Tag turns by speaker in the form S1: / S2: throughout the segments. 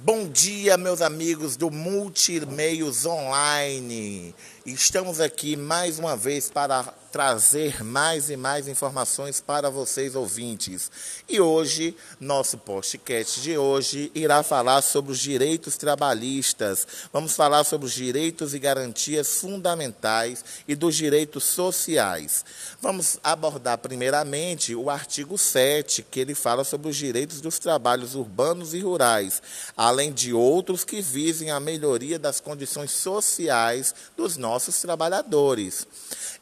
S1: Bom dia, meus amigos do Multimeios Online. Estamos aqui mais uma vez para trazer mais e mais informações para vocês ouvintes. E hoje, nosso podcast de hoje irá falar sobre os direitos trabalhistas. Vamos falar sobre os direitos e garantias fundamentais e dos direitos sociais. Vamos abordar primeiramente o artigo 7, que ele fala sobre os direitos dos trabalhos urbanos e rurais, além de outros que visem a melhoria das condições sociais dos nossos trabalhadores.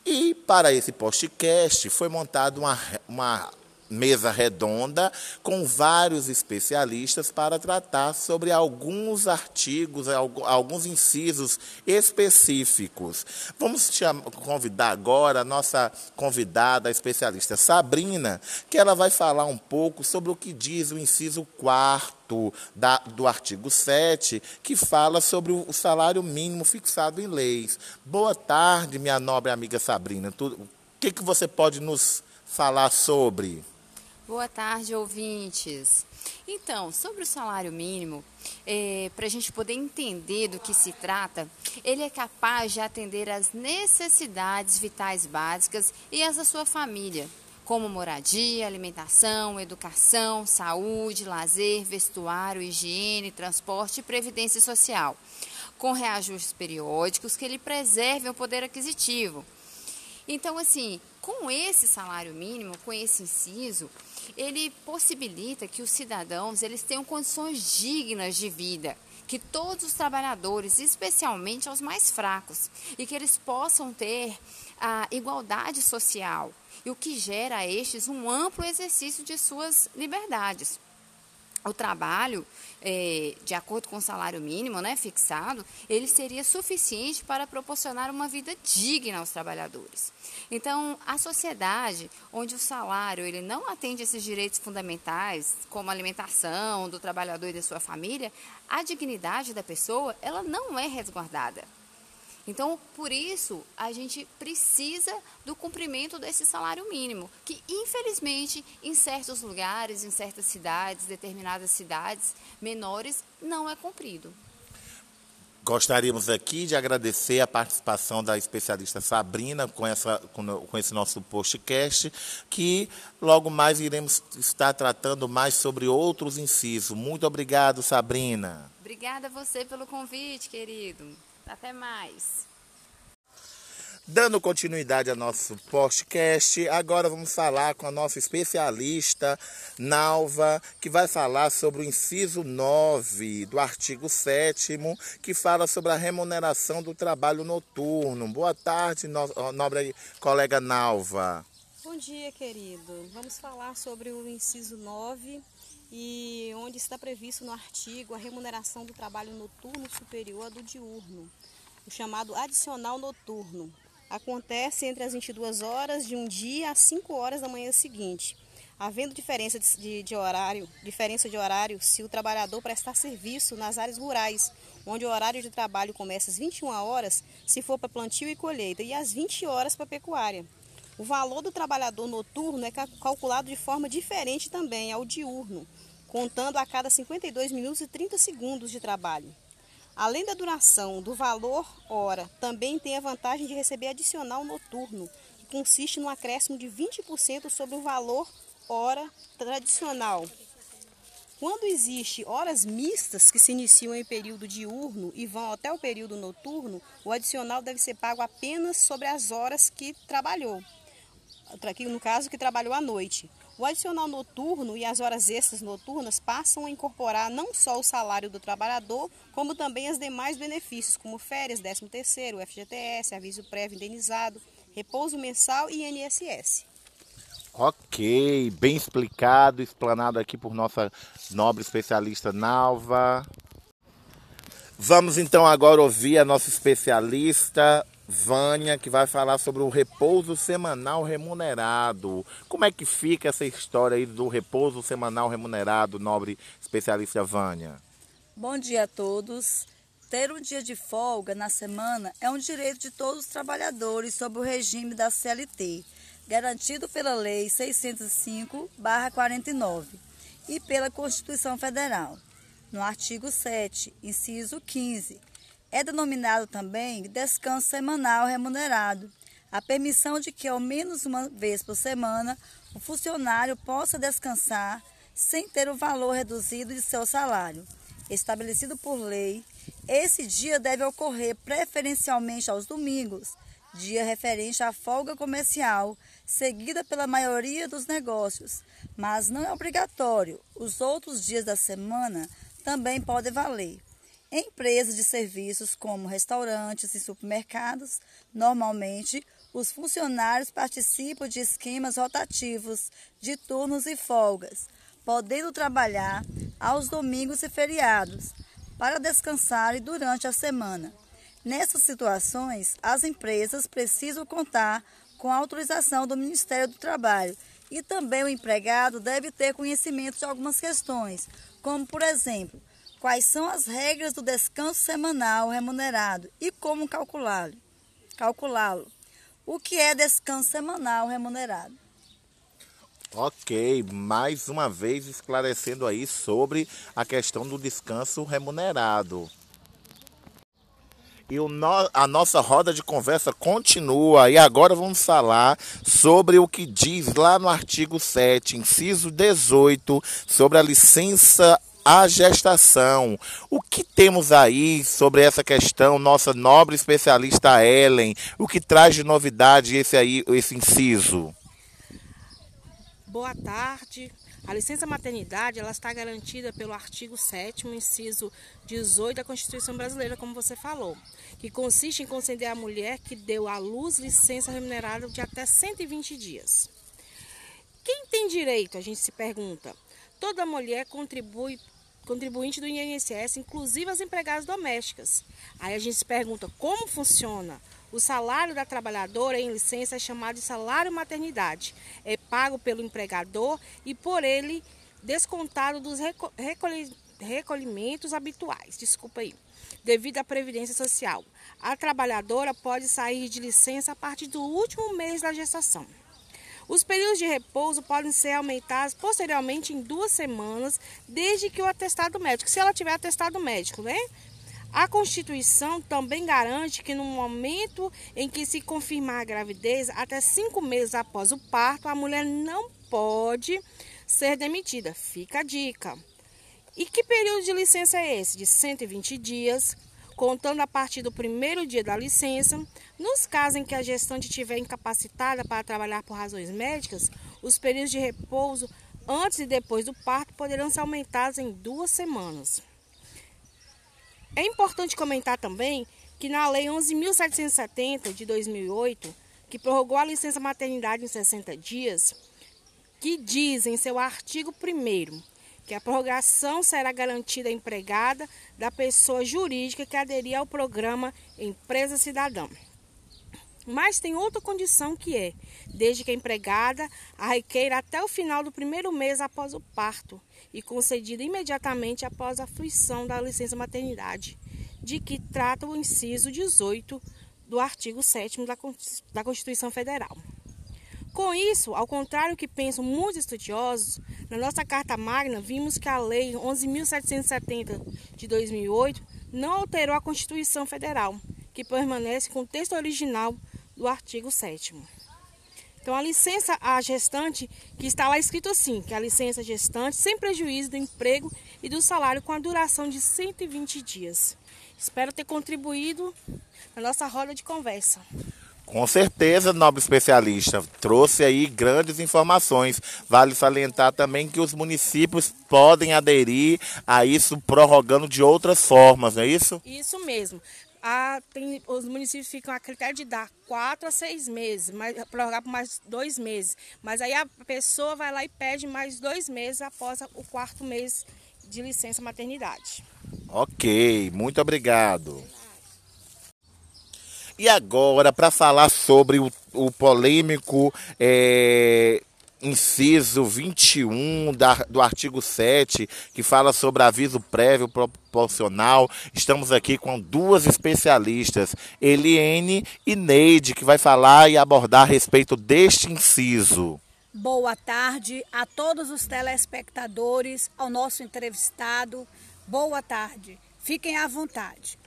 S1: E para esse podcast foi montada uma, uma mesa redonda com vários especialistas para tratar sobre alguns artigos, alguns incisos específicos. Vamos convidar agora a nossa convidada, a especialista Sabrina, que ela vai falar um pouco sobre o que diz o inciso 4 da, do artigo 7, que fala sobre o salário mínimo fixado em leis. Boa tarde, minha nobre amiga Sabrina. o que, que você pode nos falar sobre?
S2: Boa tarde, ouvintes. Então, sobre o salário mínimo, é, para a gente poder entender do que se trata, ele é capaz de atender às necessidades vitais básicas e as da sua família, como moradia, alimentação, educação, saúde, lazer, vestuário, higiene, transporte e previdência social, com reajustes periódicos que ele preserve o poder aquisitivo. Então, assim, com esse salário mínimo, com esse inciso, ele possibilita que os cidadãos eles tenham condições dignas de vida, que todos os trabalhadores, especialmente aos mais fracos, e que eles possam ter a igualdade social, e o que gera a estes um amplo exercício de suas liberdades o trabalho, é, de acordo com o salário mínimo né, fixado, ele seria suficiente para proporcionar uma vida digna aos trabalhadores. Então, a sociedade onde o salário ele não atende esses direitos fundamentais, como a alimentação do trabalhador e da sua família, a dignidade da pessoa ela não é resguardada. Então, por isso, a gente precisa do cumprimento desse salário mínimo, que infelizmente em certos lugares, em certas cidades, determinadas cidades menores, não é cumprido.
S1: Gostaríamos aqui de agradecer a participação da especialista Sabrina com, essa, com, esse nosso podcast, que logo mais iremos estar tratando mais sobre outros incisos. Muito obrigado, Sabrina.
S2: Obrigada a você pelo convite, querido. Até mais.
S1: Dando continuidade ao nosso podcast, agora vamos falar com a nossa especialista, Nalva, que vai falar sobre o inciso 9 do artigo 7 que fala sobre a remuneração do trabalho noturno. Boa tarde, nobre colega Nalva.
S3: Bom dia, querido. Vamos falar sobre o inciso 9 e onde está previsto no artigo a remuneração do trabalho noturno superior à do diurno, o chamado adicional noturno. Acontece entre as 22 horas de um dia às 5 horas da manhã seguinte. Havendo diferença de, de, horário, diferença de horário se o trabalhador prestar serviço nas áreas rurais, onde o horário de trabalho começa às 21 horas, se for para plantio e colheita, e às 20 horas para pecuária. O valor do trabalhador noturno é calculado de forma diferente também ao diurno, contando a cada 52 minutos e 30 segundos de trabalho. Além da duração do valor hora, também tem a vantagem de receber adicional noturno, que consiste no acréscimo de 20% sobre o valor hora tradicional. Quando existe horas mistas que se iniciam em período diurno e vão até o período noturno, o adicional deve ser pago apenas sobre as horas que trabalhou no caso que trabalhou à noite. O adicional noturno e as horas extras noturnas passam a incorporar não só o salário do trabalhador, como também os demais benefícios, como férias, 13º, FGTS, aviso prévio indenizado, repouso mensal e INSS.
S1: Ok, bem explicado, explanado aqui por nossa nobre especialista Nalva. Vamos então agora ouvir a nossa especialista Vânia, que vai falar sobre o repouso semanal remunerado. Como é que fica essa história aí do repouso semanal remunerado, nobre especialista Vânia?
S4: Bom dia a todos. Ter um dia de folga na semana é um direito de todos os trabalhadores sob o regime da CLT, garantido pela Lei 605-49 e pela Constituição Federal. no artigo 7, inciso 15. É denominado também descanso semanal remunerado, a permissão de que ao menos uma vez por semana o funcionário possa descansar sem ter o valor reduzido de seu salário, estabelecido por lei. Esse dia deve ocorrer preferencialmente aos domingos, dia referente à folga comercial, seguida pela maioria dos negócios, mas não é obrigatório. Os outros dias da semana também podem valer. Empresas de serviços como restaurantes e supermercados, normalmente os funcionários participam de esquemas rotativos de turnos e folgas, podendo trabalhar aos domingos e feriados para descansar durante a semana. Nessas situações, as empresas precisam contar com a autorização do Ministério do Trabalho e também o empregado deve ter conhecimento de algumas questões, como, por exemplo, quais são as regras do descanso semanal remunerado e como calculá-lo. Calculá-lo. O que é descanso semanal remunerado?
S1: Ok, mais uma vez esclarecendo aí sobre a questão do descanso remunerado. E no, a nossa roda de conversa continua. E agora vamos falar sobre o que diz lá no artigo 7, inciso 18, sobre a licença à gestação. O que temos aí sobre essa questão, nossa nobre especialista Ellen? O que traz de novidade esse aí, esse inciso?
S5: Boa tarde. A licença maternidade ela está garantida pelo artigo 7 inciso 18 da Constituição Brasileira, como você falou, que consiste em conceder à mulher que deu à luz licença remunerada de até 120 dias. Quem tem direito, a gente se pergunta. Toda mulher contribui contribuinte do INSS, inclusive as empregadas domésticas. Aí a gente se pergunta como funciona. O salário da trabalhadora em licença é chamado de salário maternidade. É pago pelo empregador e por ele descontado dos recolhimentos habituais. Desculpa aí. Devido à previdência social. A trabalhadora pode sair de licença a partir do último mês da gestação. Os períodos de repouso podem ser aumentados posteriormente em duas semanas, desde que o atestado médico, se ela tiver atestado médico, né? A Constituição também garante que no momento em que se confirmar a gravidez, até cinco meses após o parto, a mulher não pode ser demitida. Fica a dica. E que período de licença é esse? De 120 dias, contando a partir do primeiro dia da licença. Nos casos em que a gestante estiver incapacitada para trabalhar por razões médicas, os períodos de repouso antes e depois do parto poderão ser aumentados em duas semanas. É importante comentar também que na Lei 11.770 de 2008, que prorrogou a licença maternidade em 60 dias, que diz em seu artigo 1 que a prorrogação será garantida à empregada da pessoa jurídica que aderir ao programa Empresa Cidadã. Mas tem outra condição que é, desde que a empregada a requeira até o final do primeiro mês após o parto e concedida imediatamente após a fruição da licença maternidade, de que trata o inciso 18 do artigo 7 da Constituição Federal. Com isso, ao contrário que pensam muitos estudiosos, na nossa Carta Magna vimos que a Lei 11.770 de 2008 não alterou a Constituição Federal, que permanece com o texto original do artigo 7 então, a licença à gestante, que está lá escrito assim, que a licença gestante sem prejuízo do emprego e do salário com a duração de 120 dias. Espero ter contribuído na nossa roda de conversa.
S1: Com certeza, nobre especialista, trouxe aí grandes informações. Vale salientar também que os municípios podem aderir a isso prorrogando de outras formas, não é isso?
S5: Isso mesmo. Ah, tem, os municípios ficam a critério de dar quatro a seis meses, mas, prorrogar por mais dois meses. Mas aí a pessoa vai lá e pede mais dois meses após o quarto mês de licença maternidade.
S1: Ok, muito obrigado. E agora, para falar sobre o, o polêmico é, inciso 21 da, do artigo 7, que fala sobre aviso prévio proporcional, estamos aqui com duas especialistas, Eliene e Neide, que vai falar e abordar a respeito deste inciso.
S6: Boa tarde a todos os telespectadores, ao nosso entrevistado. Boa tarde. Fiquem à vontade.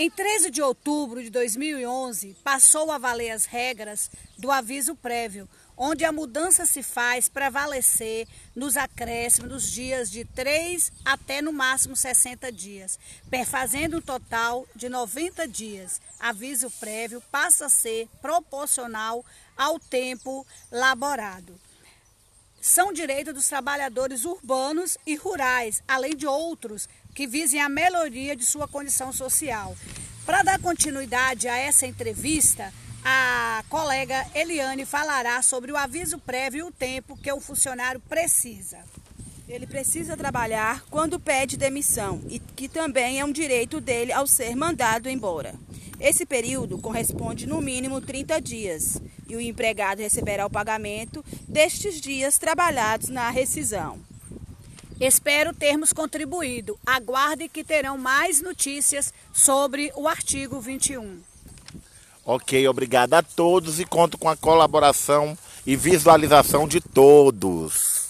S6: Em 13 de outubro de 2011, passou a valer as regras do aviso prévio, onde a mudança se faz prevalecer nos acréscimos dias de 3 até no máximo 60 dias, perfazendo um total de 90 dias. Aviso prévio passa a ser proporcional ao tempo laborado. São direitos dos trabalhadores urbanos e rurais, além de outros que visem a melhoria de sua condição social. Para dar continuidade a essa entrevista, a colega Eliane falará sobre o aviso prévio e o tempo que o funcionário precisa.
S7: Ele precisa trabalhar quando pede demissão e que também é um direito dele ao ser mandado embora. Esse período corresponde no mínimo 30 dias e o empregado receberá o pagamento destes dias trabalhados na rescisão.
S6: Espero termos contribuído. Aguarde que terão mais notícias sobre o artigo 21.
S1: Ok, obrigado a todos e conto com a colaboração e visualização de todos.